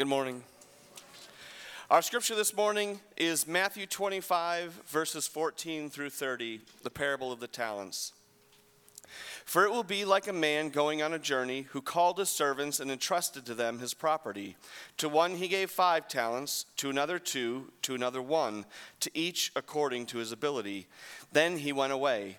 Good morning. Our scripture this morning is Matthew 25, verses 14 through 30, the parable of the talents. For it will be like a man going on a journey who called his servants and entrusted to them his property. To one he gave five talents, to another two, to another one, to each according to his ability. Then he went away.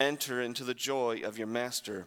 Enter into the joy of your master.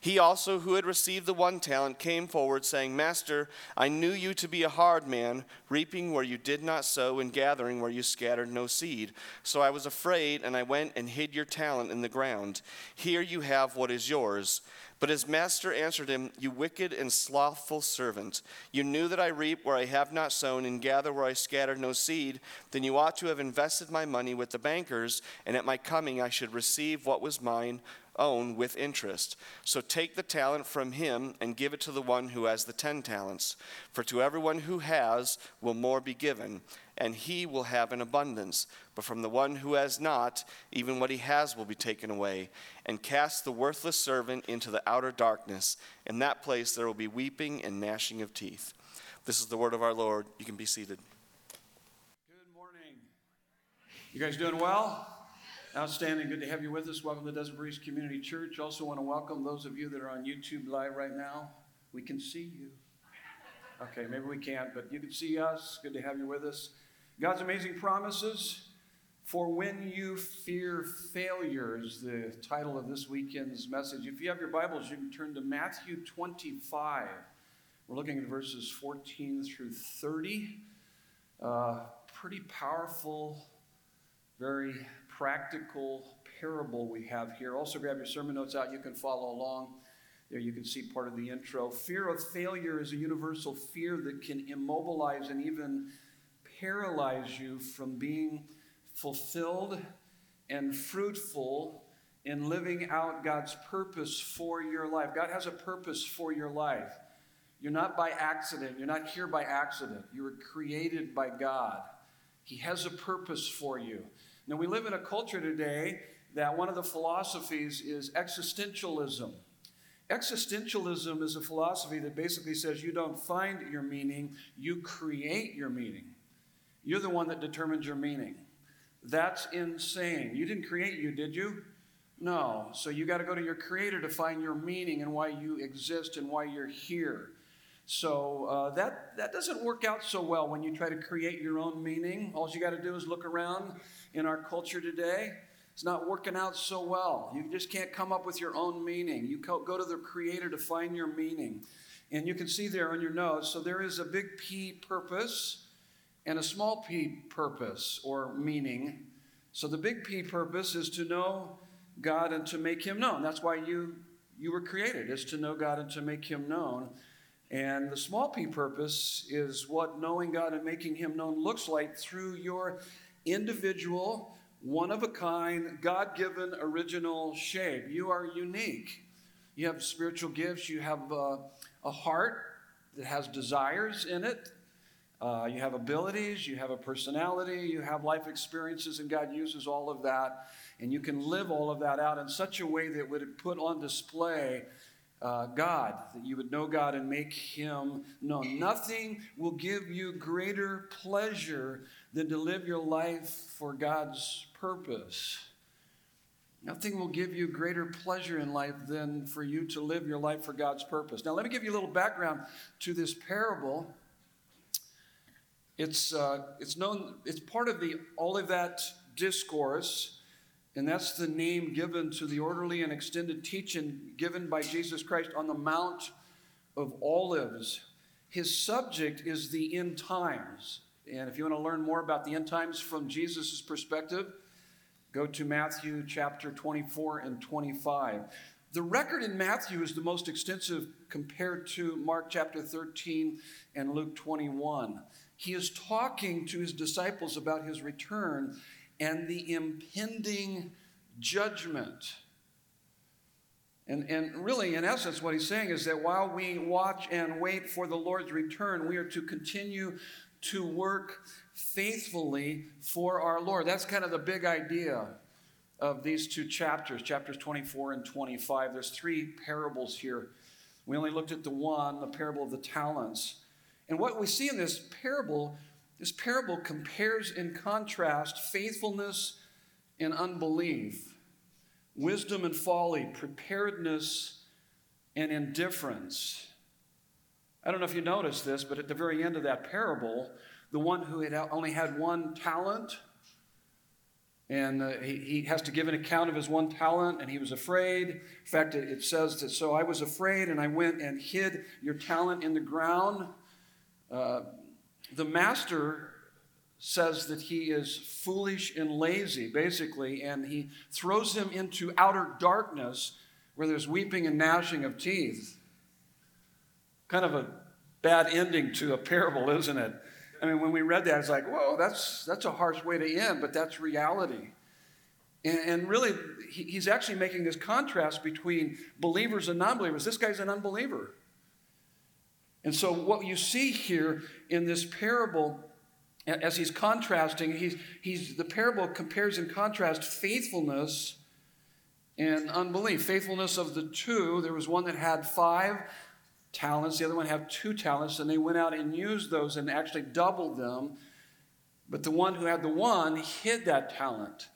He also, who had received the one talent, came forward, saying, Master, I knew you to be a hard man, reaping where you did not sow, and gathering where you scattered no seed. So I was afraid, and I went and hid your talent in the ground. Here you have what is yours. But his master answered him, You wicked and slothful servant, you knew that I reap where I have not sown, and gather where I scattered no seed. Then you ought to have invested my money with the bankers, and at my coming I should receive what was mine own with interest. So take the talent from him and give it to the one who has the ten talents. For to everyone who has will more be given, and he will have an abundance. But from the one who has not, even what he has will be taken away. And cast the worthless servant into the outer darkness. In that place there will be weeping and gnashing of teeth. This is the word of our Lord. You can be seated. Good morning. You guys doing well? Outstanding. Good to have you with us. Welcome to Desert Breeze Community Church. Also, want to welcome those of you that are on YouTube Live right now. We can see you. Okay, maybe we can't, but you can see us. Good to have you with us. God's amazing promises. For when you fear failure is the title of this weekend's message. If you have your Bibles, you can turn to Matthew 25. We're looking at verses 14 through 30. Uh, pretty powerful, very practical parable we have here. Also, grab your sermon notes out. You can follow along. There you can see part of the intro. Fear of failure is a universal fear that can immobilize and even paralyze you from being fulfilled and fruitful in living out God's purpose for your life. God has a purpose for your life. You're not by accident. You're not here by accident. You were created by God. He has a purpose for you. Now, we live in a culture today that one of the philosophies is existentialism. Existentialism is a philosophy that basically says you don't find your meaning, you create your meaning. You're the one that determines your meaning. That's insane. You didn't create you, did you? No. So you got to go to your creator to find your meaning and why you exist and why you're here. So uh, that, that doesn't work out so well when you try to create your own meaning. All you got to do is look around in our culture today. It's not working out so well. You just can't come up with your own meaning. You go to the Creator to find your meaning. And you can see there on your notes, so there is a big P purpose and a small p purpose or meaning. So the big P purpose is to know God and to make Him known. That's why you, you were created, is to know God and to make Him known. And the small p purpose is what knowing God and making Him known looks like through your individual, one of a kind, God given original shape. You are unique. You have spiritual gifts, you have a, a heart that has desires in it. Uh, you have abilities, you have a personality, you have life experiences, and God uses all of that. And you can live all of that out in such a way that would put on display uh, God, that you would know God and make Him known. Nothing will give you greater pleasure than to live your life for God's purpose. Nothing will give you greater pleasure in life than for you to live your life for God's purpose. Now, let me give you a little background to this parable. It's, uh, it's known, it's part of the Olivet Discourse, and that's the name given to the orderly and extended teaching given by Jesus Christ on the Mount of Olives. His subject is the end times. And if you want to learn more about the end times from Jesus' perspective, go to Matthew chapter 24 and 25. The record in Matthew is the most extensive compared to Mark chapter 13 and Luke 21. He is talking to his disciples about his return and the impending judgment. And, and really, in essence, what he's saying is that while we watch and wait for the Lord's return, we are to continue to work faithfully for our Lord. That's kind of the big idea of these two chapters, chapters 24 and 25. There's three parables here. We only looked at the one, the parable of the talents. And what we see in this parable, this parable compares and contrasts faithfulness and unbelief, wisdom and folly, preparedness and indifference. I don't know if you noticed this, but at the very end of that parable, the one who had only had one talent, and uh, he, he, has to give an account of his one talent, and he was afraid. In fact, it, it says that, so I was afraid, and I went and hid your talent in the ground. Uh, the master says that he is foolish and lazy, basically, and he throws him into outer darkness where there's weeping and gnashing of teeth. Kind of a bad ending to a parable, isn't it? I mean, when we read that, it's like, whoa, that's, that's a harsh way to end, but that's reality. And, and really, he, he's actually making this contrast between believers and non believers. This guy's an unbeliever. And so, what you see here in this parable, as he's contrasting, he's, he's, the parable compares and contrasts faithfulness and unbelief. Faithfulness of the two, there was one that had five talents, the other one had two talents, and they went out and used those and actually doubled them. But the one who had the one hid that talent.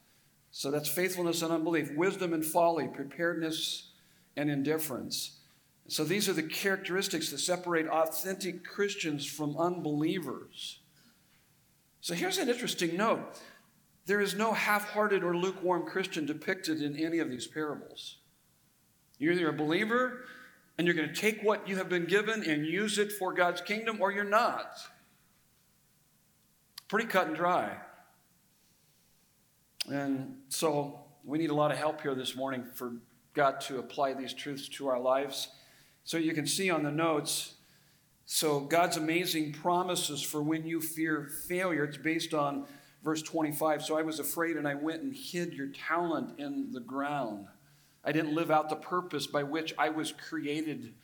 So that's faithfulness and unbelief, wisdom and folly, preparedness and indifference. So these are the characteristics that separate authentic Christians from unbelievers. So here's an interesting note there is no half hearted or lukewarm Christian depicted in any of these parables. You're either a believer and you're going to take what you have been given and use it for God's kingdom, or you're not. Pretty cut and dry. And so we need a lot of help here this morning for God to apply these truths to our lives. So you can see on the notes, so God's amazing promises for when you fear failure, it's based on verse 25. So I was afraid and I went and hid your talent in the ground. I didn't live out the purpose by which I was created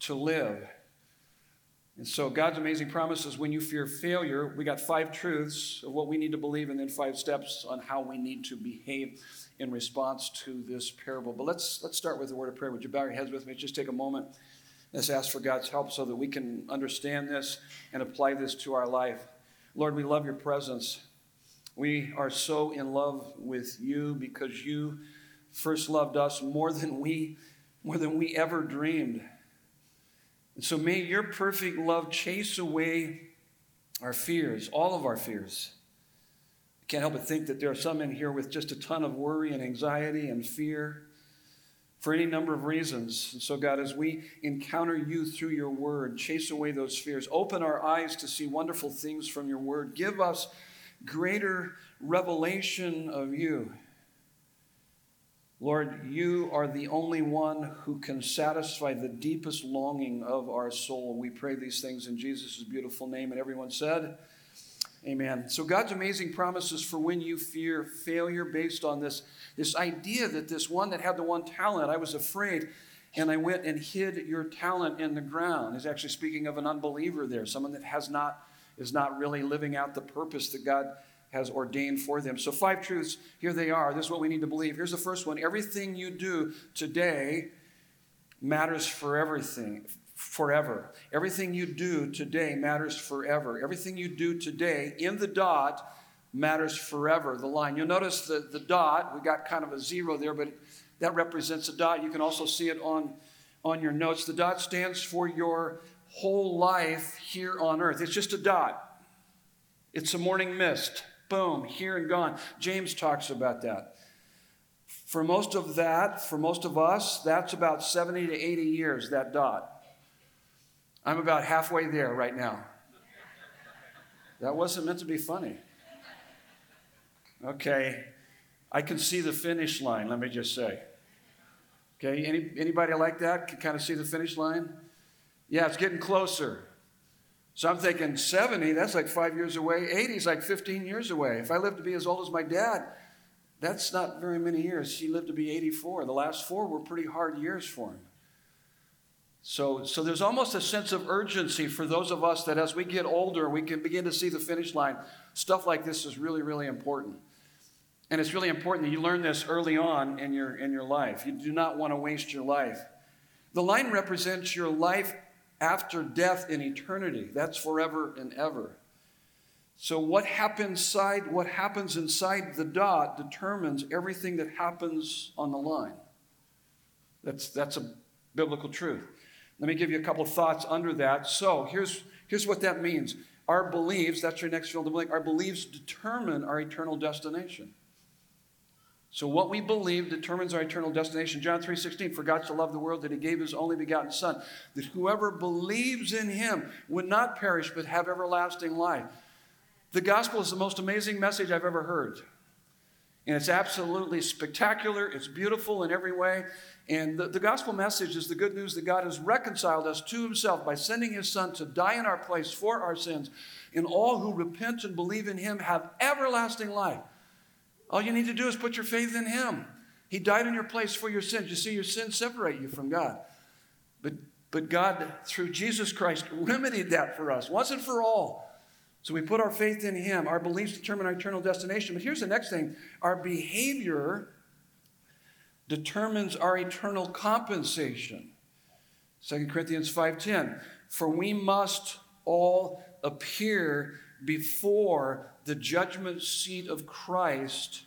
to live. And so God's amazing promises when you fear failure, we got five truths of what we need to believe and then five steps on how we need to behave in response to this parable. But let's let's start with a word of prayer. Would you bow your heads with me? Just take a moment. Let's ask for God's help so that we can understand this and apply this to our life. Lord, we love your presence. We are so in love with you because you first loved us more than we more than we ever dreamed. And so may your perfect love chase away our fears, all of our fears. I can't help but think that there are some in here with just a ton of worry and anxiety and fear for any number of reasons. And so, God, as we encounter you through your word, chase away those fears, open our eyes to see wonderful things from your word, give us greater revelation of you. Lord, you are the only one who can satisfy the deepest longing of our soul. We pray these things in Jesus' beautiful name. And everyone said, Amen. So, God's amazing promises for when you fear failure based on this, this idea that this one that had the one talent, I was afraid, and I went and hid your talent in the ground. He's actually speaking of an unbeliever there, someone that has not, is not really living out the purpose that God has ordained for them. So, five truths, here they are. This is what we need to believe. Here's the first one everything you do today matters for everything, forever. Everything you do today matters forever. Everything you do today in the dot matters forever. The line. You'll notice the, the dot, we got kind of a zero there, but that represents a dot. You can also see it on, on your notes. The dot stands for your whole life here on earth. It's just a dot. It's a morning mist. Boom, here and gone. James talks about that. For most of that, for most of us, that's about 70 to 80 years, that dot. I'm about halfway there right now. That wasn't meant to be funny. Okay, I can see the finish line, let me just say. Okay, Any, anybody like that can kind of see the finish line? Yeah, it's getting closer. So I'm thinking 70, that's like five years away. 80 is like 15 years away. If I live to be as old as my dad, that's not very many years. He lived to be 84. The last four were pretty hard years for him. So, so there's almost a sense of urgency for those of us that as we get older, we can begin to see the finish line. Stuff like this is really, really important. And it's really important that you learn this early on in your, in your life. You do not want to waste your life. The line represents your life after death in eternity. That's forever and ever. So what happens inside what happens inside the dot determines everything that happens on the line. That's that's a biblical truth. Let me give you a couple thoughts under that. So here's here's what that means. Our beliefs, that's your next field of blank, our beliefs determine our eternal destination. So what we believe determines our eternal destination. John 3:16, for God so loved the world that he gave his only begotten son, that whoever believes in him would not perish but have everlasting life. The gospel is the most amazing message I've ever heard. And it's absolutely spectacular. It's beautiful in every way. And the, the, gospel message is the good news that God has reconciled us to himself by sending his son to die in our place for our sins. And all who repent and believe in him have everlasting life. All you need to do is put your faith in Him. He died in your place for your sins. You see, your sins separate you from God. But, but God, through Jesus Christ, remedied that for us once and for all. So we put our faith in Him. Our beliefs determine our eternal destination. But here's the next thing our behavior determines our eternal compensation. 2 Corinthians 5:10 For we must all appear before the judgment seat of Christ.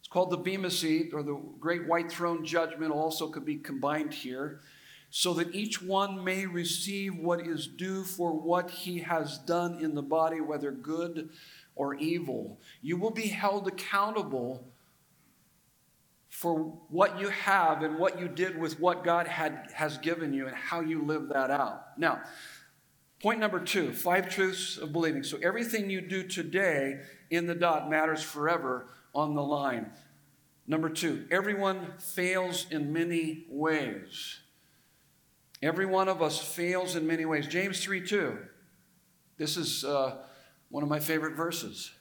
It's called the Bema seat or the great white throne judgment, also could be combined here, so that each one may receive what is due for what he has done in the body, whether good or evil. You will be held accountable for what you have and what you did with what God had, has given you and how you live that out. Now, Point number two five truths of believing. So everything you do today in the dot matters forever on the line. Number two, everyone fails in many ways. Every one of us fails in many ways. James 3 2. This is uh, one of my favorite verses.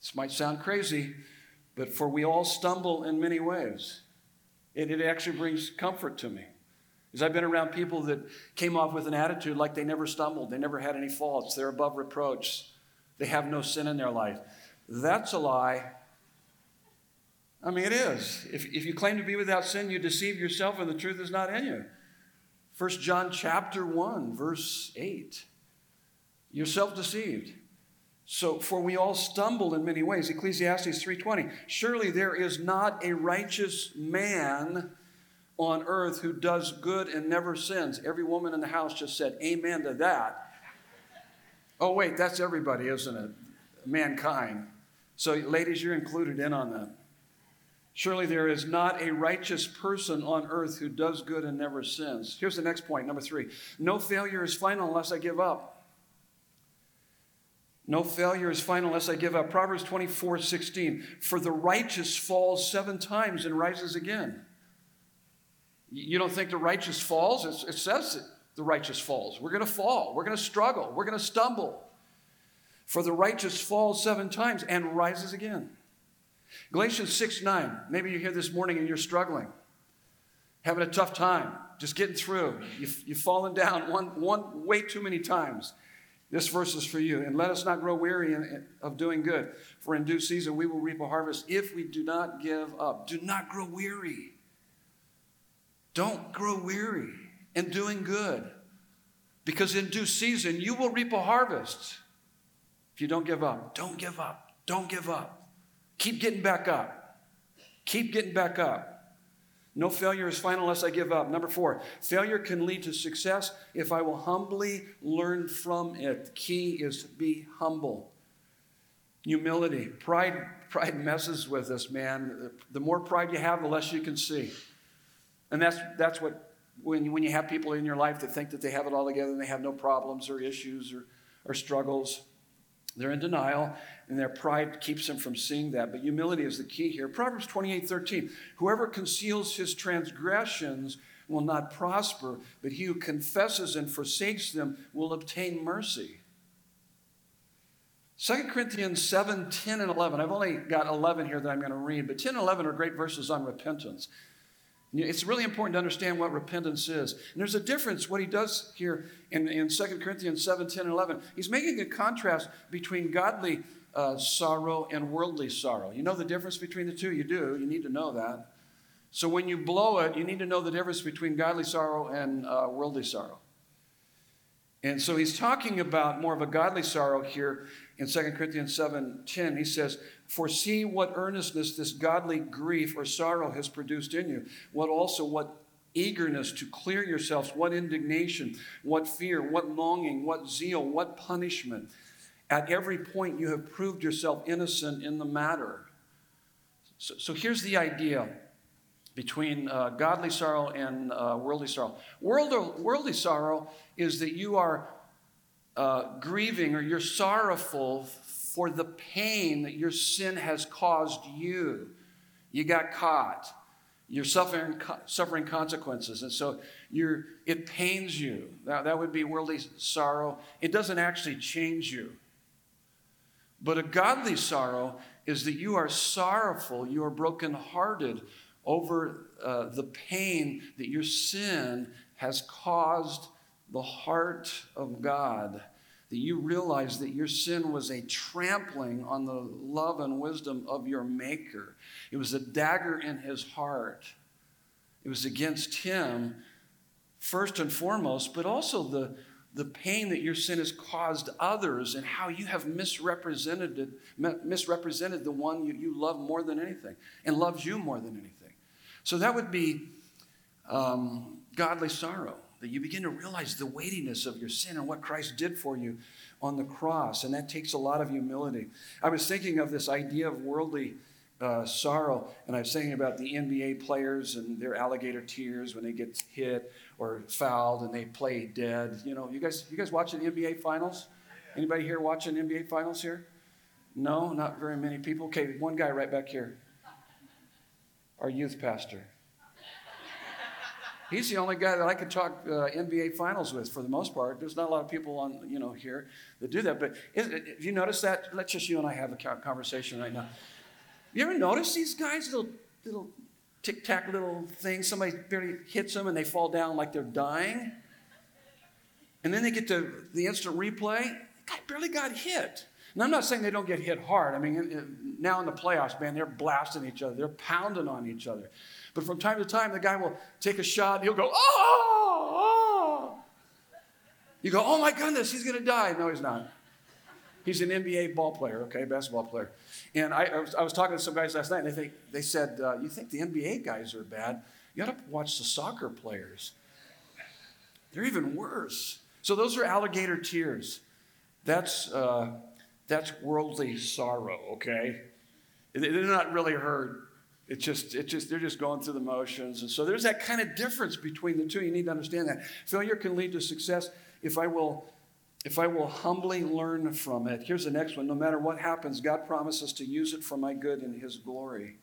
This might sound crazy, but for we all stumble in many ways. And it actually brings comfort to me. Because I've been around people that came off with an attitude like they never stumbled, they never had any faults, they're above reproach, they have no sin in their life. That's a lie. I mean, it is. If, if you claim to be without sin, you deceive yourself and the truth is not in you. 1 John chapter 1, verse 8. You're self-deceived. So, for we all stumble in many ways. Ecclesiastes 3:20. Surely there is not a righteous man on earth who does good and never sins. Every woman in the house just said, Amen to that. Oh, wait, that's everybody, isn't it? Mankind. So, ladies, you're included in on that. Surely there is not a righteous person on earth who does good and never sins. Here's the next point, number three. No failure is final unless I give up. No failure is final unless I give up. Proverbs 24, 16. For the righteous falls seven times and rises again. You don't think the righteous falls? It says the righteous falls. We're going to fall. We're going to struggle. We're going to stumble. For the righteous falls seven times and rises again. Galatians 6 9. Maybe you're here this morning and you're struggling, having a tough time, just getting through. You've, you've fallen down one, one way too many times. This verse is for you. And let us not grow weary in, of doing good, for in due season we will reap a harvest if we do not give up. Do not grow weary. Don't grow weary in doing good, because in due season you will reap a harvest if you don't give up. Don't give up. Don't give up. Keep getting back up. Keep getting back up. No failure is final unless I give up. Number four, failure can lead to success if I will humbly learn from it. Key is to be humble. Humility. Pride, pride messes with us, man. The more pride you have, the less you can see. And that's, that's what, when, when you have people in your life that think that they have it all together and they have no problems or issues or, or struggles, they're in denial, and their pride keeps them from seeing that. But humility is the key here. Proverbs 28 13. Whoever conceals his transgressions will not prosper, but he who confesses and forsakes them will obtain mercy. 2 Corinthians 7, 10, and 11. I've only got 11 here that I'm going to read, but 10 and 11 are great verses on repentance. It's really important to understand what repentance is. And there's a difference, what he does here in, in 2 Corinthians 7, 10, and 11. He's making a contrast between godly uh, sorrow and worldly sorrow. You know the difference between the two? You do. You need to know that. So when you blow it, you need to know the difference between godly sorrow and uh, worldly sorrow. And so he's talking about more of a godly sorrow here in 2 Corinthians 7:10. He says, "For see what earnestness this godly grief or sorrow has produced in you, what also what eagerness to clear yourselves, what indignation, what fear, what longing, what zeal, what punishment. At every point you have proved yourself innocent in the matter." So, so here's the idea between uh, godly sorrow and uh, worldly sorrow. World, worldly sorrow is that you are uh, grieving or you're sorrowful for the pain that your sin has caused you. You got caught. You're suffering, suffering consequences. And so you're, it pains you. That, that would be worldly sorrow. It doesn't actually change you. But a godly sorrow is that you are sorrowful, you are brokenhearted over uh, the pain that your sin has caused the heart of God, that you realize that your sin was a trampling on the love and wisdom of your Maker. It was a dagger in his heart. It was against him, first and foremost, but also the, the pain that your sin has caused others and how you have misrepresented, it, misrepresented the one you, you love more than anything and loves you more than anything. So that would be um, godly sorrow, that you begin to realize the weightiness of your sin and what Christ did for you on the cross. And that takes a lot of humility. I was thinking of this idea of worldly uh, sorrow, and I was thinking about the NBA players and their alligator tears when they get hit or fouled and they play dead. You know, you guys, you guys watching the NBA finals? Anybody here watching NBA finals here? No, not very many people. Okay, one guy right back here our youth pastor. He's the only guy that I could talk uh, NBA finals with for the most part. There's not a lot of people on, you know, here that do that. But if you notice that, let's just you and I have a conversation right now. You ever notice these guys, little, little tic tac little things? Somebody barely hits them and they fall down like they're dying. And then they get to the instant replay. The guy barely got hit. And I'm not saying they don't get hit hard. I mean, now in the playoffs, man, they're blasting each other, they're pounding on each other. But from time to time, the guy will take a shot, and he'll go, oh, oh. You go, oh my goodness, he's going to die. No, he's not. He's an NBA ball player, okay, basketball player. And I, I, was, I was, talking to some guys last night, and they, think, they said, uh, You think the NBA guys are bad? You got to watch the soccer players. They're even worse. So those are alligator tears. That's. Uh, that's worldly sorrow, okay? They're not really hurt. It's just, it's just, they're just going through the motions. And so there's that kind of difference between the two. You need to understand that. Failure can lead to success if I will, if I will humbly learn from it. Here's the next one. No matter what happens, God promises to use it for my good and his glory.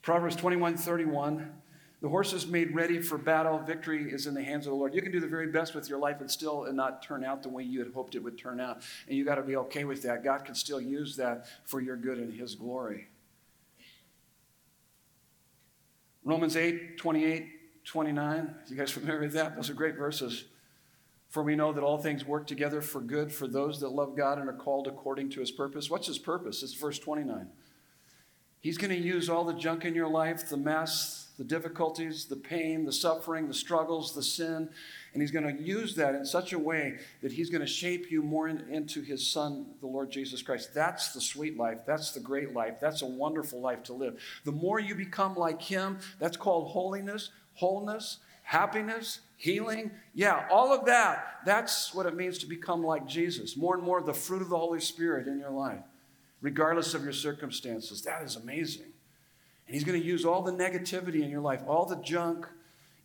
Proverbs 21, 31. The horse is made ready for battle. Victory is in the hands of the Lord. You can do the very best with your life and still and not turn out the way you had hoped it would turn out. And you got to be okay with that. God can still use that for your good and his glory. Romans 8, 28, 29. You guys familiar with that? Those are great verses. For we know that all things work together for good for those that love God and are called according to his purpose. What's his purpose? It's verse 29. He's going to use all the junk in your life, the mess, the difficulties, the pain, the suffering, the struggles, the sin, and He's going to use that in such a way that He's going to shape you more in, into His Son, the Lord Jesus Christ. That's the sweet life. That's the great life. That's a wonderful life to live. The more you become like Him, that's called holiness, wholeness, happiness, healing. Yeah, all of that. That's what it means to become like Jesus. More and more the fruit of the Holy Spirit in your life, regardless of your circumstances. That is amazing. And He's going to use all the negativity in your life, all the junk,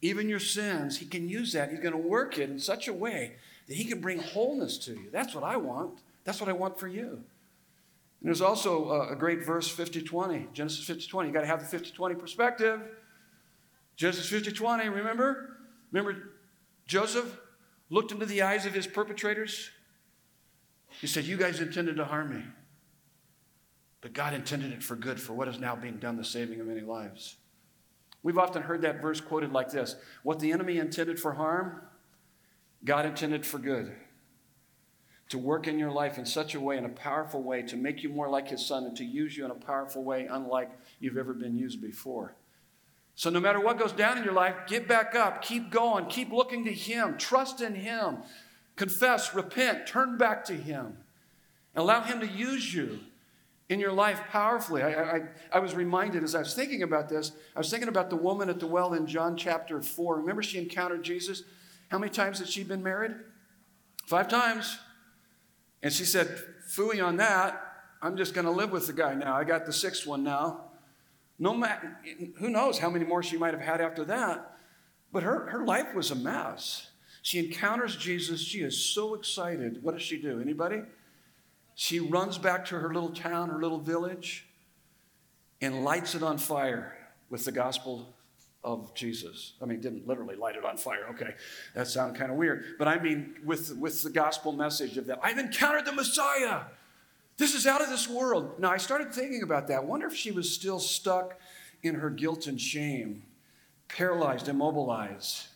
even your sins. He can use that. He's going to work it in such a way that He can bring wholeness to you. That's what I want. That's what I want for you. And there's also a great verse 50 20, Genesis 50 20. You got to have the 50 20 perspective. Genesis 50 20, remember? Remember Joseph looked into the eyes of his perpetrators? He said, You guys intended to harm me. But God intended it for good, for what is now being done, the saving of many lives. We've often heard that verse quoted like this What the enemy intended for harm, God intended for good to work in your life in such a way, in a powerful way, to make you more like His Son and to use you in a powerful way, unlike you've ever been used before. So, no matter what goes down in your life, get back up, keep going, keep looking to Him, trust in Him, confess, repent, turn back to Him, allow Him to use you in your life powerfully. I, I, I, was reminded as I was thinking about this, I was thinking about the woman at the well in John chapter 4. Remember, she encountered Jesus? How many times had she been married? Five times. And she said, Fooey on that. I'm just going to live with the guy now. I got the sixth one now. No matter, who knows how many more she might have had after that. But her, her life was a mess. She encounters Jesus. She is so excited. What does she do? Anybody? She runs back to her little town, her little village, and lights it on fire with the gospel of Jesus. I mean, didn't literally light it on fire. Okay, that sounds kind of weird. But I mean, with, with the gospel message of that, I've encountered the Messiah. This is out of this world. Now, I started thinking about that. Wonder if she was still stuck in her guilt and shame, paralyzed, immobilized.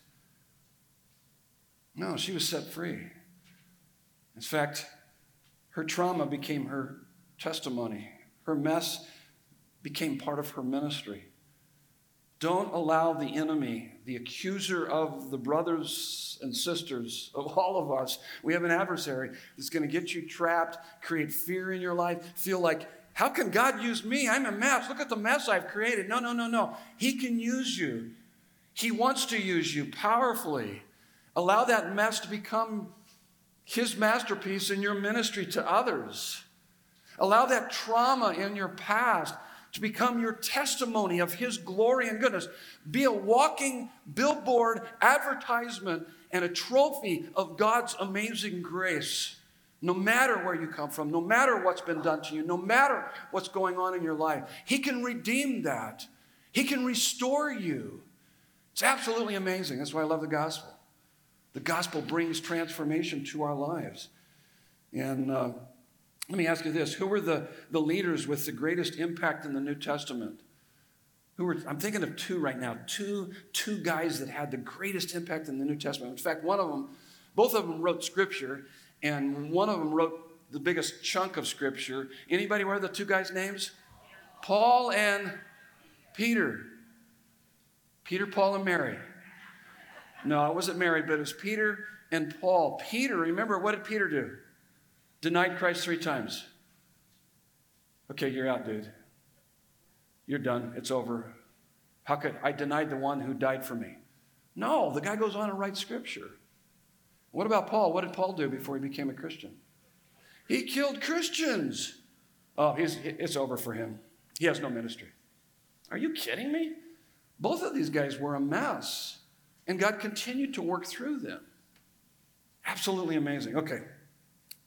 No, she was set free. In fact, her trauma became her testimony, her mess became part of her ministry. Don't allow the enemy, the accuser of the brothers and sisters of all of us, we have an adversary that's going to get you trapped, create fear in your life, feel like, how can God use me? I'm a mess. Look at the mess I've created. No, no, no, no. He can use you. He wants to use you powerfully. Allow that mess to become His masterpiece in your ministry to others. Allow that trauma in your past to become your testimony of His glory and goodness. Be a walking billboard advertisement and a trophy of God's amazing grace. No matter where you come from, no matter what's been done to you, no matter what's going on in your life, He can redeem that. He can restore you. It's absolutely amazing. That's why I love the gospel. The gospel brings transformation to our lives. And uh, let me ask you this who were the, the leaders with the greatest impact in the New Testament? Who were, I'm thinking of two right now, two, two guys that had the greatest impact in the New Testament. In fact, one of them, both of them wrote scripture, and one of them wrote the biggest chunk of scripture. Anybody of the two guys' names? Paul and Peter. Peter, Paul, and Mary. No, it wasn't Mary, but it was Peter and Paul. Peter, remember, what did Peter do? Denied Christ three times. Okay, you're out, dude. You're done. It's over. How could I denied the one who died for me? No, the guy goes on and writes scripture. What about Paul? What did Paul do before he became a Christian? He killed Christians. Oh, it's over for him. He has no ministry. Are you kidding me? Both of these guys were a mess, and God continued to work through them. Absolutely amazing. Okay,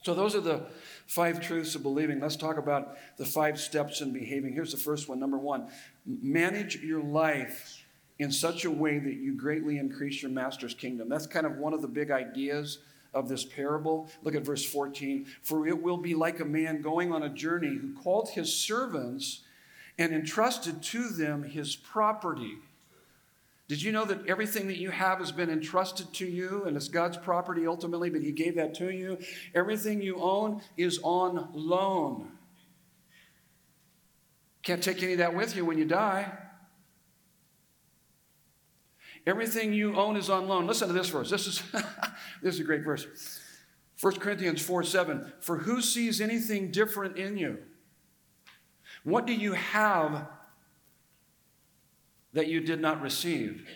so, those are the five truths of believing. Let's talk about the five steps in behaving. Here's the first one. Number one, manage your life in such a way that you greatly increase your master's kingdom. That's kind of one of the big ideas of this parable. Look at verse 14. For it will be like a man going on a journey who called his servants and entrusted to them his property. Did you know that everything that you have has been entrusted to you and it's God's property ultimately, but He gave that to you? Everything you own is on loan. Can't take any of that with you when you die. Everything you own is on loan. Listen to this verse. This is, this is a great verse. 1 Corinthians 4 7. For who sees anything different in you? What do you have that you did not receive.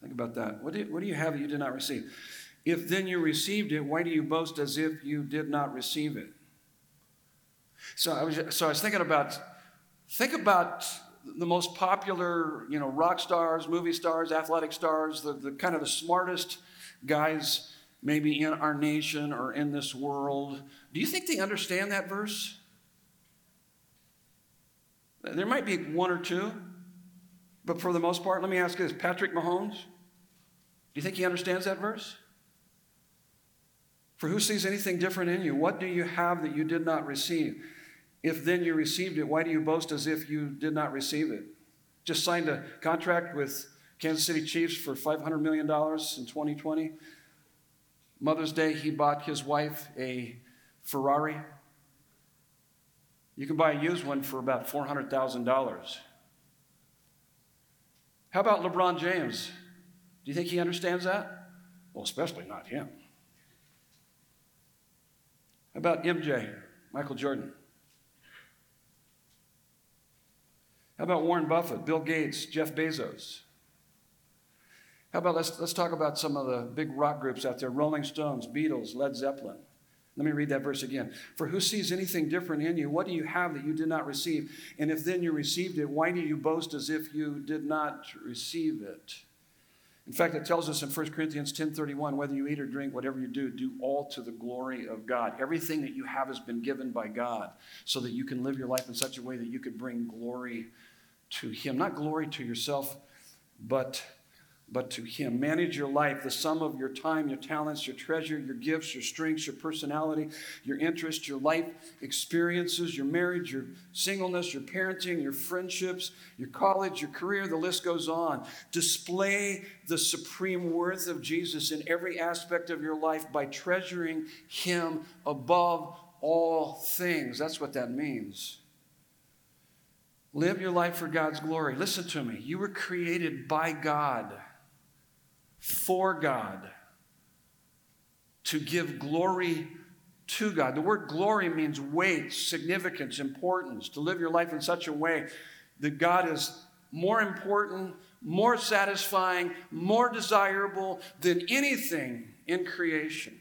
Think about that. What do, you, what do you have that you did not receive? If then you received it, why do you boast as if you did not receive it? So I was, so I was thinking about, think about the most popular, you know, rock stars, movie stars, athletic stars, the, the kind of the smartest guys maybe in our nation or in this world. Do you think they understand that verse? There might be one or two, but for the most part, let me ask you this Patrick Mahomes, do you think he understands that verse? For who sees anything different in you? What do you have that you did not receive? If then you received it, why do you boast as if you did not receive it? Just signed a contract with Kansas City Chiefs for $500 million in 2020. Mother's Day, he bought his wife a Ferrari. You can buy a used one for about $400,000. How about LeBron James? Do you think he understands that? Well, especially not him. How about MJ, Michael Jordan? How about Warren Buffett, Bill Gates, Jeff Bezos? How about let's, let's talk about some of the big rock groups out there Rolling Stones, Beatles, Led Zeppelin. Let me read that verse again. For who sees anything different in you? What do you have that you did not receive? And if then you received it, why do you boast as if you did not receive it? In fact, it tells us in 1 Corinthians 10:31, whether you eat or drink, whatever you do, do all to the glory of God. Everything that you have has been given by God so that you can live your life in such a way that you could bring glory to Him. Not glory to yourself, but but to Him. Manage your life, the sum of your time, your talents, your treasure, your gifts, your strengths, your personality, your interests, your life experiences, your marriage, your singleness, your parenting, your friendships, your college, your career, the list goes on. Display the supreme worth of Jesus in every aspect of your life by treasuring Him above all things. That's what that means. Live your life for God's glory. Listen to me. You were created by God for God, to give glory to God. The word glory means weight, significance, importance, to live your life in such a way that God is more important, more satisfying, more desirable than anything in creation.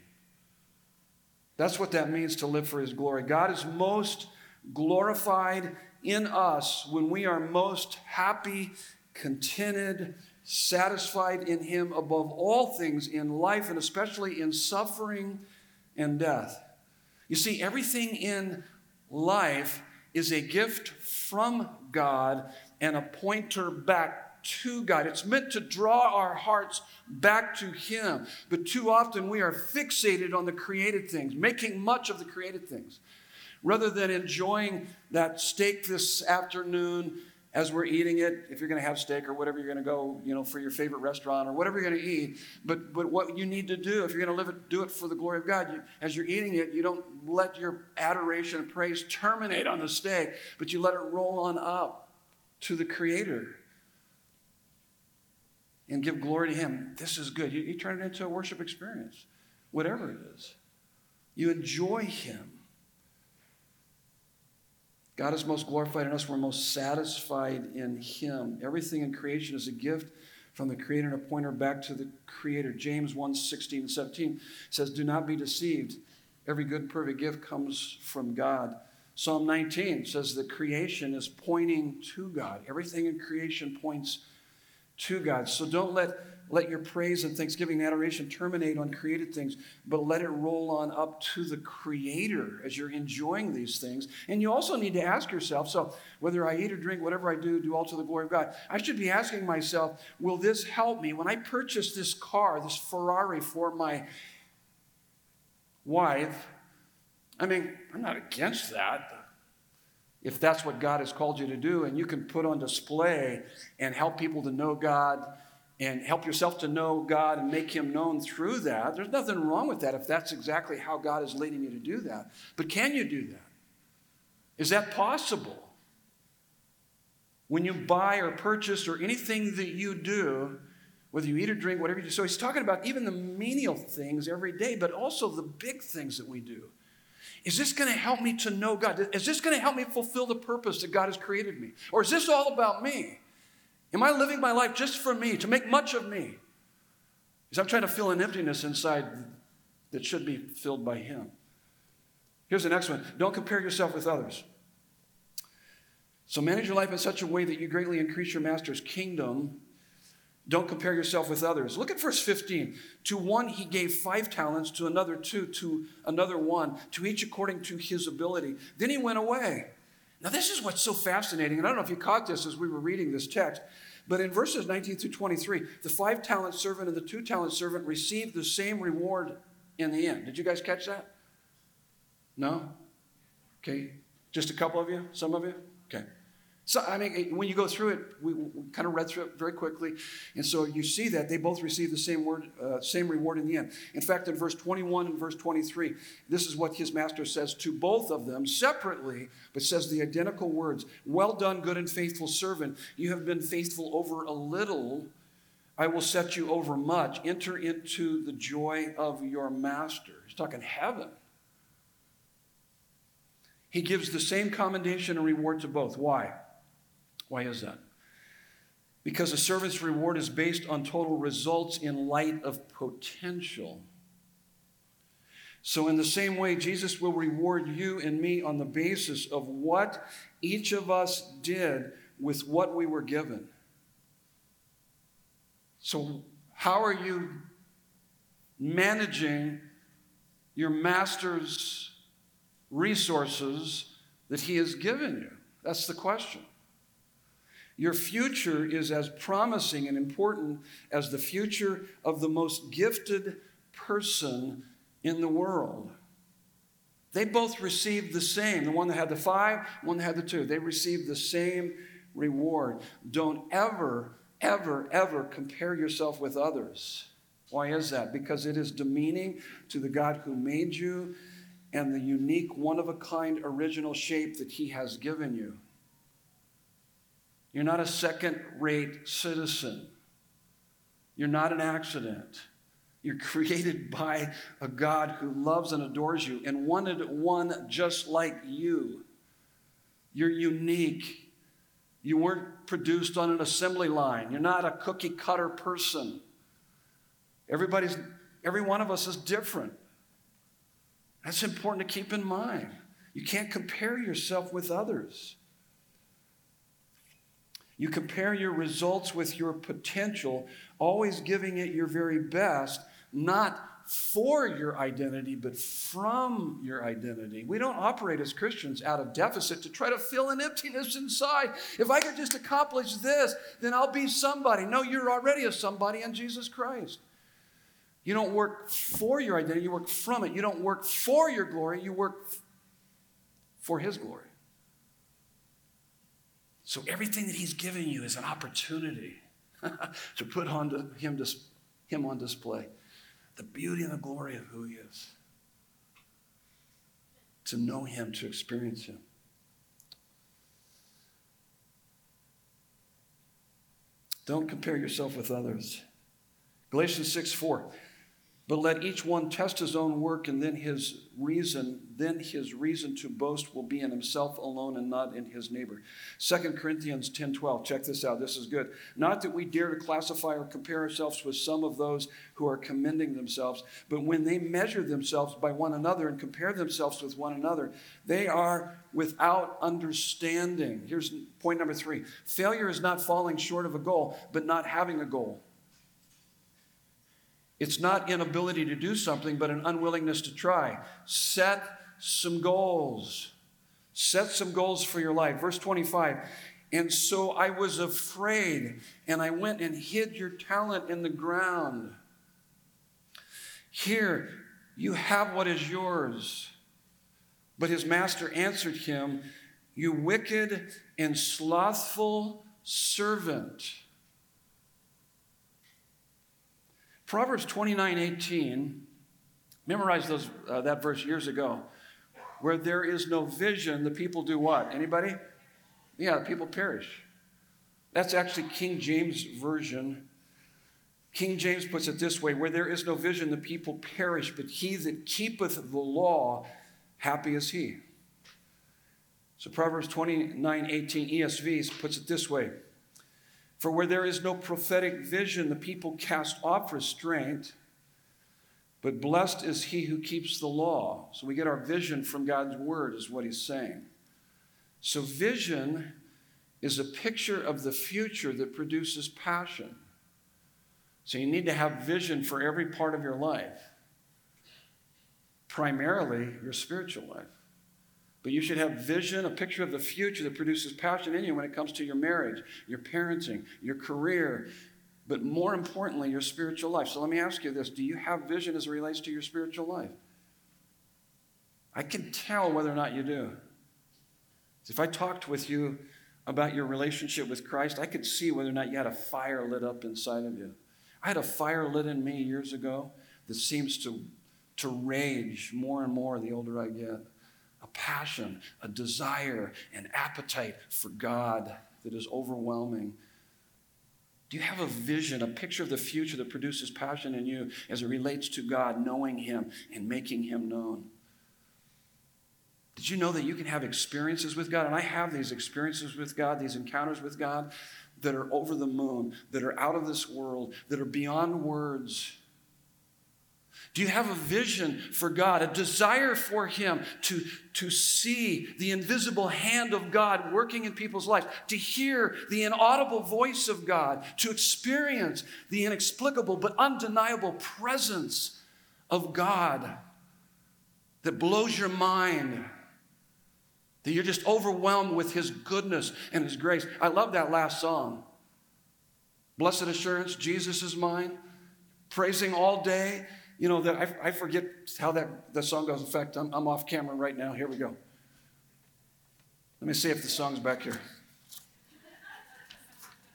That's what that means to live for His glory. God is most glorified in us when we are most happy, contented, satisfied in Him above all things in life and especially in suffering and death. You see, everything in life is a gift from God and a pointer back to God. It's meant to draw our hearts back to Him. But too often we are fixated on the created things, making much of the created things. Rather than enjoying that steak this afternoon as we're eating it, if you're going to have steak or whatever you're going to go, you know, for your favorite restaurant or whatever you're going to eat. But but what you need to do if you're going to live it, do it for the glory of God. You, as you're eating it, you don't let your adoration and praise terminate on the steak, but you let it roll on up to the Creator and give glory to Him. This is good. You, you turn it into a worship experience, whatever it is. You enjoy Him. God is most glorified in us. We're most satisfied in Him. Everything in creation is a gift from the Creator and a pointer back to the Creator. James 1 16 and 17 says, Do not be deceived. Every good, perfect gift comes from God. Psalm 19 says that creation is pointing to God. Everything in creation points to God. So don't let let your praise and thanksgiving and adoration terminate on created things, but let it roll on up to the Creator as you're enjoying these things. And you also need to ask yourself so, whether I eat or drink, whatever I do, do all to the glory of God. I should be asking myself, will this help me when I purchase this car, this Ferrari for my wife? I mean, I'm not against that if that's what God has called you to do, and you can put on display and help people to know God and help yourself to know God and make Him known through that. There's nothing wrong with that if that's exactly how God is leading you to do that. But can you do that? Is that possible? When you buy or purchase or anything that you do, whether you eat or drink, whatever you do. So he's talking about even the menial things every day, but also the big things that we do. Is this going to help me to know God? Is this going to help me fulfill the purpose that God has created me? Or is this all about me? Am I living my life just for me, to make much of me? Because I'm trying to fill an emptiness inside that should be filled by Him. Here's the next one don't compare yourself with others. So manage your life in such a way that you greatly increase your master's kingdom. Don't compare yourself with others. Look at verse 15. To one he gave five talents, to another two, to another one, to each according to his ability. Then he went away. Now, this is what's so fascinating, and I don't know if you caught this as we were reading this text, but in verses 19 through 23, the five talent servant and the two talent servant received the same reward in the end. Did you guys catch that? No? Okay. Just a couple of you? Some of you? So, I mean, when you go through it, we, we kind of read through it very quickly. And so you see that they both receive the same, word, uh, same reward in the end. In fact, in verse 21 and verse 23, this is what his master says to both of them separately, but says the identical words Well done, good and faithful servant. You have been faithful over a little. I will set you over much. Enter into the joy of your master. He's talking heaven. He gives the same commendation and reward to both. Why? Why is that? Because a service reward is based on total results in light of potential. So, in the same way, Jesus will reward you and me on the basis of what each of us did with what we were given. So, how are you managing your master's resources that he has given you? That's the question. Your future is as promising and important as the future of the most gifted person in the world. They both received the same. The one that had the five, one that had the two. They received the same reward. Don't ever, ever, ever compare yourself with others. Why is that? Because it is demeaning to the God who made you and the unique, one of a kind, original shape that He has given you. You're not a second rate citizen. You're not an accident. You're created by a God who loves and adores you and wanted one just like you. You're unique. You weren't produced on an assembly line. You're not a cookie cutter person. Everybody's, every one of us is different. That's important to keep in mind. You can't compare yourself with others. You compare your results with your potential, always giving it your very best, not for your identity, but from your identity. We don't operate as Christians out of deficit to try to fill an emptiness inside. If I could just accomplish this, then I'll be somebody. No, you're already a somebody in Jesus Christ. You don't work for your identity, you work from it. You don't work for your glory, you work for His glory. So everything that he's given you is an opportunity to put on him, him on display. The beauty and the glory of who he is. To know him, to experience him. Don't compare yourself with others. Galatians 6 4. But let each one test his own work, and then his reason, then his reason to boast will be in himself alone and not in his neighbor. 2 Corinthians 10 12. Check this out. This is good. Not that we dare to classify or compare ourselves with some of those who are commending themselves, but when they measure themselves by one another and compare themselves with one another, they are without understanding. Here's point number three failure is not falling short of a goal, but not having a goal. It's not inability to do something, but an unwillingness to try. Set some goals. Set some goals for your life. Verse 25. And so I was afraid, and I went and hid your talent in the ground. Here, you have what is yours. But his master answered him, You wicked and slothful servant. Proverbs 29 18, memorized those, uh, that verse years ago. Where there is no vision, the people do what? Anybody? Yeah, the people perish. That's actually King James Version. King James puts it this way where there is no vision, the people perish, but he that keepeth the law, happy is he. So Proverbs 29 18 ESV puts it this way For where there is no prophetic vision, the people cast off restraint. But blessed is he who keeps the law. So we get our vision from God's word, is what he's saying. So, vision is a picture of the future that produces passion. So, you need to have vision for every part of your life, primarily your spiritual life. But you should have vision, a picture of the future that produces passion in you when it comes to your marriage, your parenting, your career, but more importantly, your spiritual life. So let me ask you this Do you have vision as it relates to your spiritual life? I can tell whether or not you do. If I talked with you about your relationship with Christ, I could see whether or not you had a fire lit up inside of you. I had a fire lit in me years ago that seems to, to rage more and more the older I get. A passion, a desire, an appetite for God that is overwhelming. You have a vision, a picture of the future that produces passion in you as it relates to God, knowing Him and making Him known? Did you know that you can have experiences with God? And I have these experiences with God, these encounters with God that are over the moon, that are out of this world, that are beyond words. Do you have a vision for God, a desire for Him to, to see the invisible hand of God working in people's lives, to hear the inaudible voice of God, to experience the inexplicable but undeniable presence of God that blows your mind? That you're just overwhelmed with His goodness and His grace. I love that last song. Blessed assurance, Jesus is mine. Praising all day. You know, that I, I forget how that, that song goes. In fact, I'm, I'm off camera right now. Here we go. Let me see if the song's back here.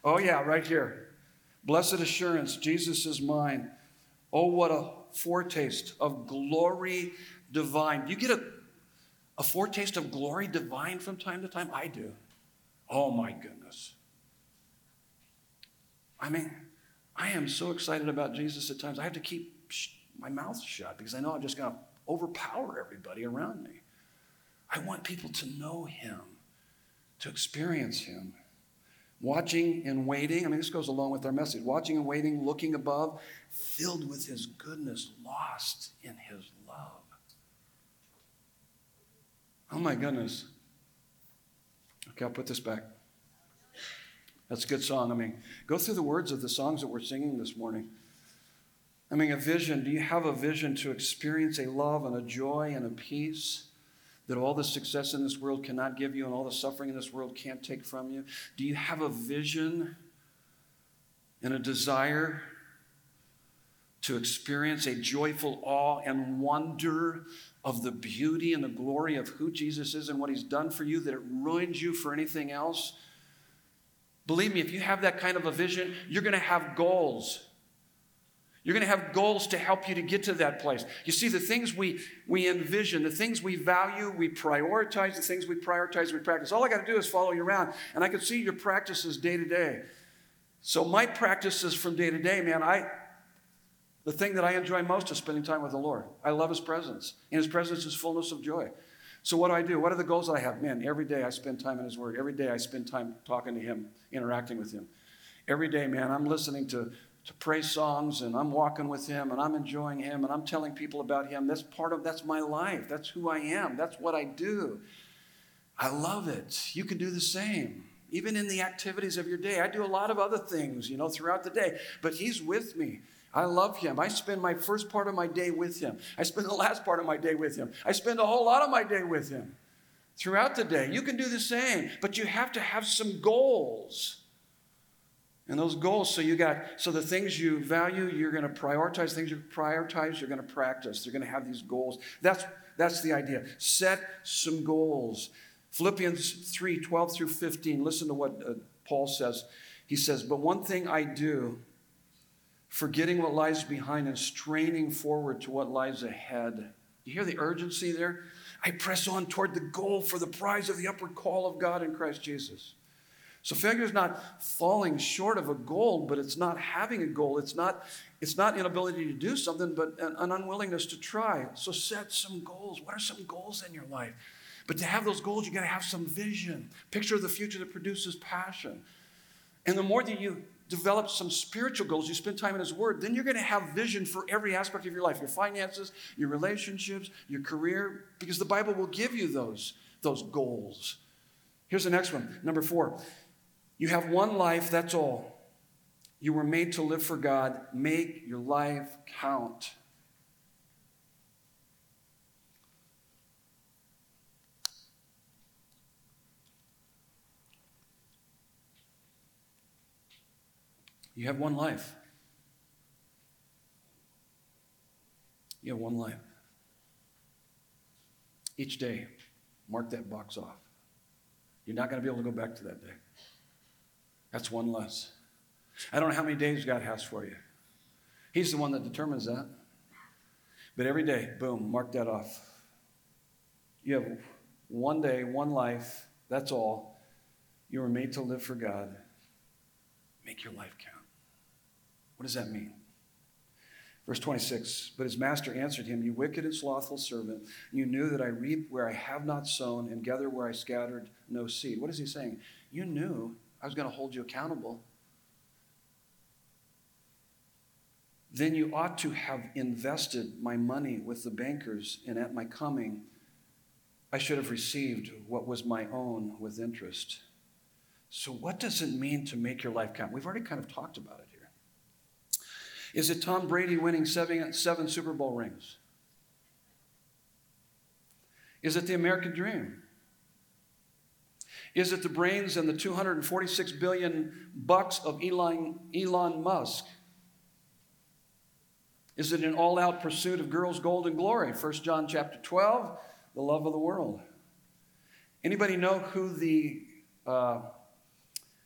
Oh, yeah, right here. Blessed assurance, Jesus is mine. Oh, what a foretaste of glory divine. You get a a foretaste of glory divine from time to time? I do. Oh my goodness. I mean, I am so excited about Jesus at times. I have to keep my mouth shut because I know I'm just going to overpower everybody around me. I want people to know Him, to experience Him. Watching and waiting, I mean, this goes along with our message. Watching and waiting, looking above, filled with His goodness, lost in His love. Oh my goodness. Okay, I'll put this back. That's a good song. I mean, go through the words of the songs that we're singing this morning. I mean, a vision. Do you have a vision to experience a love and a joy and a peace that all the success in this world cannot give you and all the suffering in this world can't take from you? Do you have a vision and a desire to experience a joyful awe and wonder of the beauty and the glory of who Jesus is and what he's done for you that it ruins you for anything else. Believe me, if you have that kind of a vision, you're going to have goals. You're going to have goals to help you to get to that place. You see, the things we, we envision, the things we value, we prioritize, the things we prioritize, we practice. All I got to do is follow you around, and I can see your practices day to day. So, my practices from day to day, man, I, the thing that I enjoy most is spending time with the Lord. I love His presence. In His presence is fullness of joy. So, what do I do? What are the goals that I have? Man, every day I spend time in His Word. Every day I spend time talking to Him, interacting with Him. Every day, man, I'm listening to, to praise songs and I'm walking with Him and I'm enjoying Him and I'm telling people about Him. That's part of, that's my life. That's who I am. That's what I do. I love it. You can do the same. Even in the activities of your day. I do a lot of other things, you know, throughout the day, but He's with me. I love him. I spend my first part of my day with him. I spend the last part of my day with him. I spend a whole lot of my day with him throughout the day. You can do the same, but you have to have some goals. And those goals, so you got, so the things you value, you're going to prioritize. Things you prioritize, you're going to practice. You're going to have these goals. That's, that's the idea. Set some goals. Philippians 3 12 through 15. Listen to what uh, Paul says. He says, But one thing I do, forgetting what lies behind and straining forward to what lies ahead. You hear the urgency there? I press on toward the goal for the prize of the upward call of God in Christ Jesus. So failure is not falling short of a goal, but it's not having a goal. It's not, it's not inability to do something, but an, an unwillingness to try. So set some goals. What are some goals in your life? But to have those goals, you got to have some vision. Picture of the future that produces passion. And the more that you develop some spiritual goals, you spend time in His Word, then you're going to have vision for every aspect of your life your finances, your relationships, your career, because the Bible will give you those, those goals. Here's the next one. Number four you have one life, that's all. You were made to live for God. Make your life count. You have one life. You have one life. Each day, mark that box off. You're not going to be able to go back to that day. That's one less. I don't know how many days God has for you. He's the one that determines that. But every day, boom, mark that off. You have one day, one life, that's all. You were made to live for God. Make your life count. What does that mean? Verse 26 But his master answered him, You wicked and slothful servant, you knew that I reap where I have not sown and gather where I scattered no seed. What is he saying? You knew I was going to hold you accountable. Then you ought to have invested my money with the bankers, and at my coming, I should have received what was my own with interest. So, what does it mean to make your life count? We've already kind of talked about it here. Is it Tom Brady winning seven, seven Super Bowl rings? Is it the American dream? Is it the brains and the 246 billion bucks of Elon, Elon Musk? Is it an all-out pursuit of girls' gold and glory? 1 John chapter 12, the love of the world. Anybody know who the uh,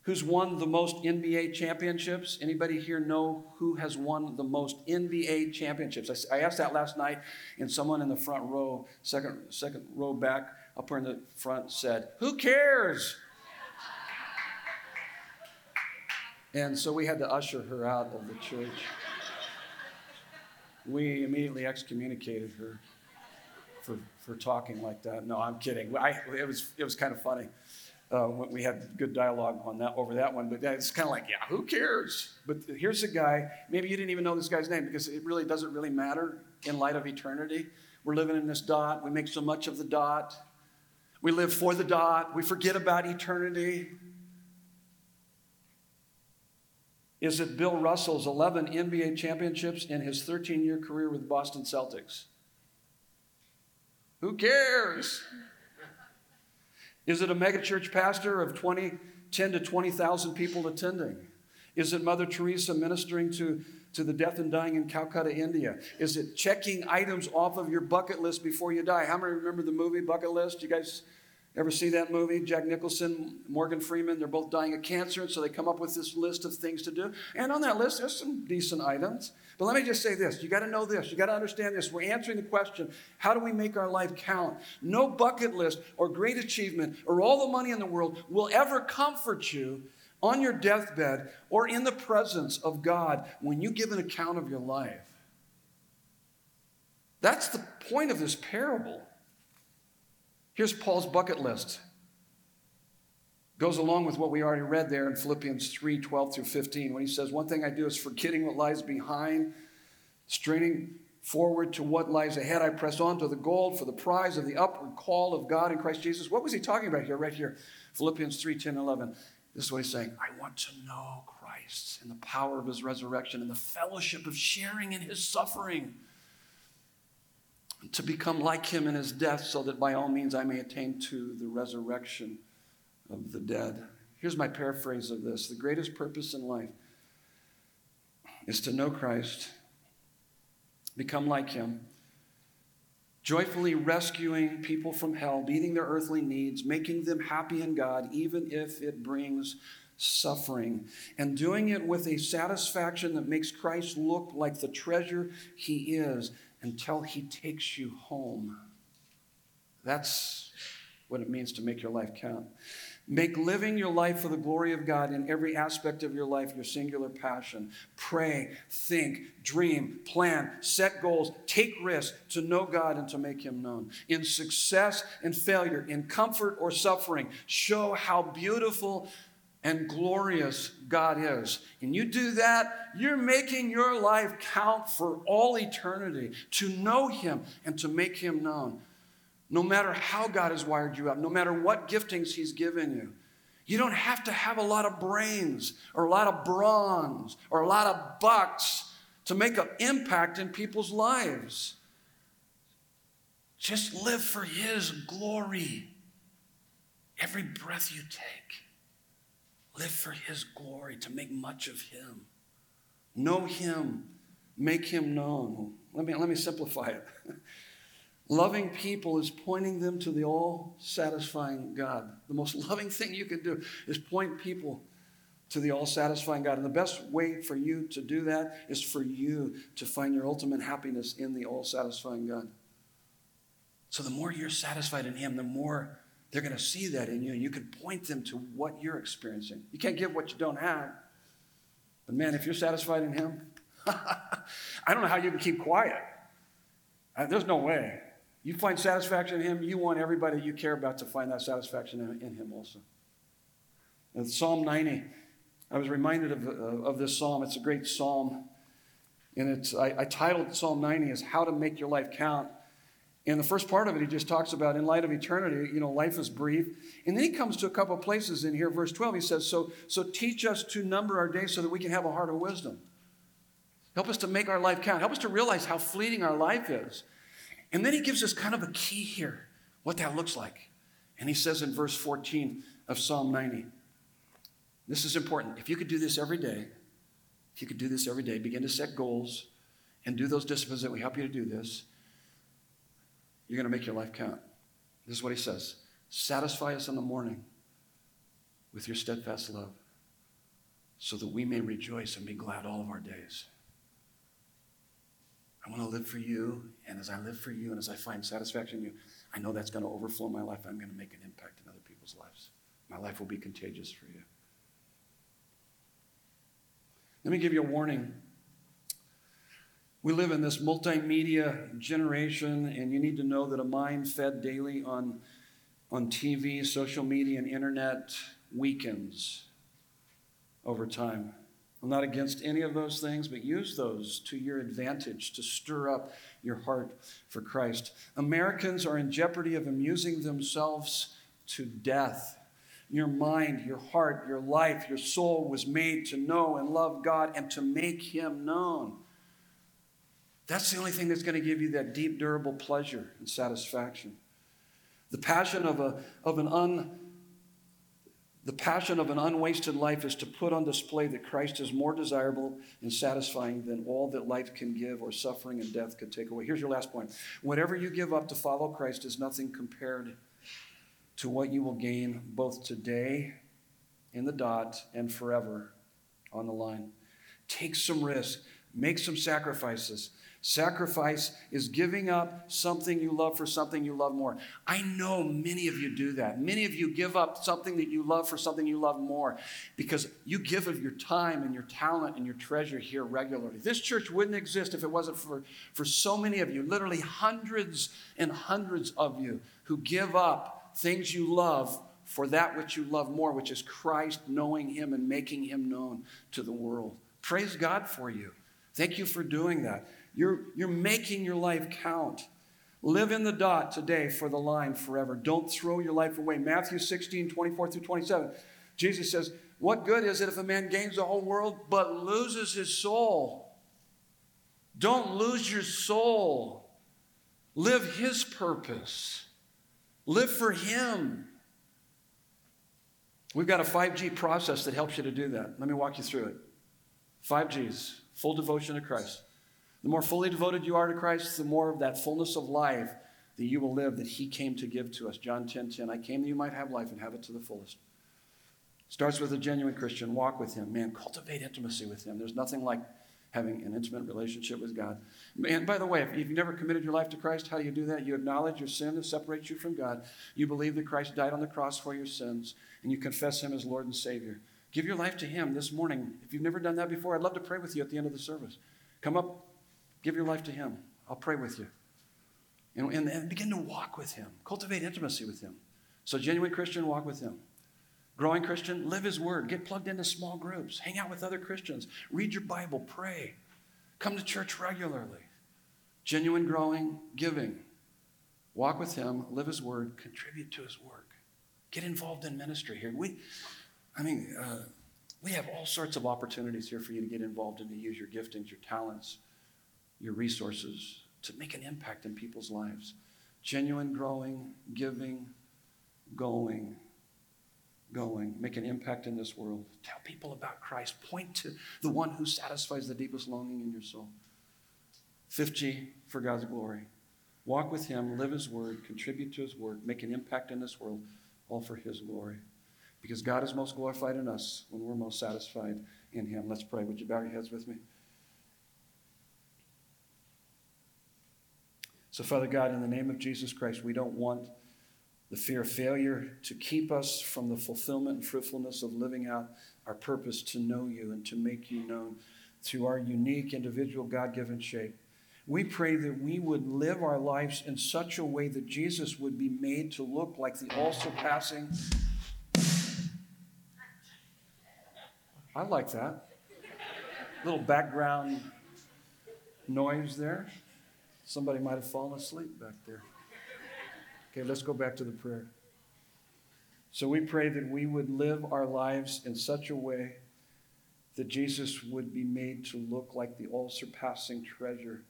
who's won the most NBA championships? Anybody here know who has won the most NBA championships? I, I, asked that last night, and someone in the front row, second, second row back, up here in the front, said, Who cares? And so we had to usher her out of the church. We immediately excommunicated her for, for talking like that. No, I'm kidding. I, it, was, it was kind of funny. Uh, we had good dialogue on that over that one, but it's kind of like, yeah, who cares? But here's a guy. Maybe you didn't even know this guy's name because it really doesn't really matter in light of eternity. We're living in this dot. We make so much of the dot. We live for the dot. We forget about eternity. Is it Bill Russell's 11 NBA championships in his 13 year career with Boston Celtics? Who cares? Is it a megachurch pastor of 20, 10 to 20,000 people attending? Is it Mother Teresa ministering to, to the death and dying in Calcutta, India? Is it checking items off of your bucket list before you die? How many remember the movie Bucket List? You guys Ever see that movie? Jack Nicholson, Morgan Freeman, they're both dying of cancer, and so they come up with this list of things to do. And on that list, there's some decent items. But let me just say this you got to know this, you got to understand this. We're answering the question how do we make our life count? No bucket list or great achievement or all the money in the world will ever comfort you on your deathbed or in the presence of God when you give an account of your life. That's the point of this parable. Here's Paul's bucket list. Goes along with what we already read there in Philippians 3 12 through 15, when he says, One thing I do is forgetting what lies behind, straining forward to what lies ahead. I press on to the goal for the prize of the upward call of God in Christ Jesus. What was he talking about here, right here? Philippians 3 10 11. This is what he's saying. I want to know Christ and the power of his resurrection and the fellowship of sharing in his suffering. To become like him in his death, so that by all means I may attain to the resurrection of the dead. Here's my paraphrase of this. The greatest purpose in life is to know Christ, become like him, joyfully rescuing people from hell, meeting their earthly needs, making them happy in God, even if it brings suffering, and doing it with a satisfaction that makes Christ look like the treasure he is until He takes you home. That's what it means to make your life count. Make living your life for the glory of God in every aspect of your life your singular passion. Pray, think, dream, plan, set goals, take risks to know God and to make Him known. In success and failure, in comfort or suffering, show how beautiful and glorious God is. And you do that, you're making your life count for all eternity to know Him and to make Him known. No matter how God has wired you up, no matter what giftings He's given you. You don't have to have a lot of brains or a lot of bronze or a lot of bucks to make an impact in people's lives. Just live for His glory. Every breath you take, live for His glory, to make much of Him. Know Him, make Him known. Let me, let me simplify it. Loving people is pointing them to the all satisfying God. The most loving thing you can do is point people to the all satisfying God. And the best way for you to do that is for you to find your ultimate happiness in the all satisfying God. So the more you're satisfied in Him, the more they're going to see that in you. And you can point them to what you're experiencing. You can't give what you don't have. But man, if you're satisfied in Him, I don't know how you can keep quiet. Uh, there's no way. You find satisfaction in Him, you want everybody you care about to find that satisfaction in, in Him also. In Psalm 90, I was reminded of, uh, of this psalm. It's a great psalm. And it's, I, I titled Psalm 90 as How to Make Your Life Count. And the first part of it, he just talks about in light of eternity, you know, life is brief. And then he comes to a couple places in here. Verse 12, he says, so, so teach us to number our days so that we can have a heart of wisdom. Help us to make our life count. Help us to realize how fleeting our life is. And then he gives us kind of a key here, what that looks like. And he says in verse 14 of Psalm 90, this is important. If you could do this every day, if you could do this every day, begin to set goals and do those disciplines that we help you to do this, you're going to make your life count. This is what he says Satisfy us in the morning with your steadfast love, so that we may rejoice and be glad all of our days. I want to live for you, and as I live for you and as I find satisfaction in you, I know that's going to overflow my life. I'm going to make an impact in other people's lives. My life will be contagious for you. Let me give you a warning. We live in this multimedia generation, and you need to know that a mind fed daily on, on TV, social media, and internet weakens over time. I'm not against any of those things, but use those to your advantage to stir up your heart for Christ. Americans are in jeopardy of amusing themselves to death. Your mind, your heart, your life, your soul was made to know and love God and to make Him known. That's the only thing that's going to give you that deep, durable pleasure and satisfaction. The passion of, a, of an un, the passion of an unwasted life is to put on display that Christ is more desirable and satisfying than all that life can give or suffering and death could take away. Here's your last point. Whatever you give up to follow Christ is nothing compared to what you will gain both today in the dot and forever on the line. Take some risk, make some sacrifices. Sacrifice is giving up something you love for something you love more. I know many of you do that. Many of you give up something that you love for something you love more because you give of your time and your talent and your treasure here regularly. This church wouldn't exist if it wasn't for, for so many of you, literally hundreds and hundreds of you who give up things you love for that which you love more, which is Christ, knowing Him and making Him known to the world. Praise God for you. Thank you for doing that. You're, you're making your life count. Live in the dot today for the line forever. Don't throw your life away. Matthew 16, 24 through 27. Jesus says, What good is it if a man gains the whole world but loses his soul? Don't lose your soul. Live his purpose. Live for him. We've got a 5G process that helps you to do that. Let me walk you through it. Five G's full devotion to Christ. The more fully devoted you are to Christ, the more of that fullness of life that you will live that He came to give to us. John 10 10. I came that you might have life and have it to the fullest. Starts with a genuine Christian. Walk with Him. Man, cultivate intimacy with Him. There's nothing like having an intimate relationship with God. And by the way, if you've never committed your life to Christ, how do you do that? You acknowledge your sin that separates you from God. You believe that Christ died on the cross for your sins, and you confess Him as Lord and Savior. Give your life to Him this morning. If you've never done that before, I'd love to pray with you at the end of the service. Come up, Give your life to Him. I'll pray with you. And, and, begin to walk with Him. Cultivate intimacy with Him. So, genuine Christian, walk with Him. Growing Christian, live His Word. Get plugged into small groups. Hang out with other Christians. Read your Bible. Pray. Come to church regularly. Genuine growing, giving. Walk with Him, live His Word, contribute to His work. Get involved in ministry here. We, I mean, uh, we have all sorts of opportunities here for you to get involved and to use your giftings, your talents, your resources to make an impact in people's lives. Genuine growing, giving, going, going. Make an impact in this world. Tell people about Christ. Point to the one who satisfies the deepest longing in your soul. Fifth G, for God's glory. Walk with Him, live His word, contribute to His work, make an impact in this world, all for His glory. Because God is most glorified in us when we're most satisfied in Him. Let's pray. Would you bow your heads with me? So, Father God, in the name of Jesus Christ, we don't want the fear of failure to keep us from the fulfillment and fruitfulness of living out our purpose to know you and to make you known through our unique, individual, God given shape. We pray that we would live our lives in such a way that Jesus would be made to look like the all surpassing. I like that. Little background noise there. Somebody might have fallen asleep back there. Okay, let's go back to the prayer. So we pray that we would live our lives in such a way that Jesus would be made to look like the all surpassing treasure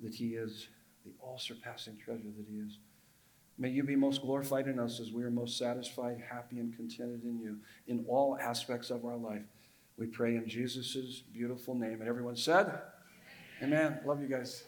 that he is, the all surpassing treasure that he is. May you be most glorified in us as we are most satisfied, happy, and contented in you in all aspects of our life. We pray in Jesus' beautiful name. And everyone said, Amen. Amen. Love you guys.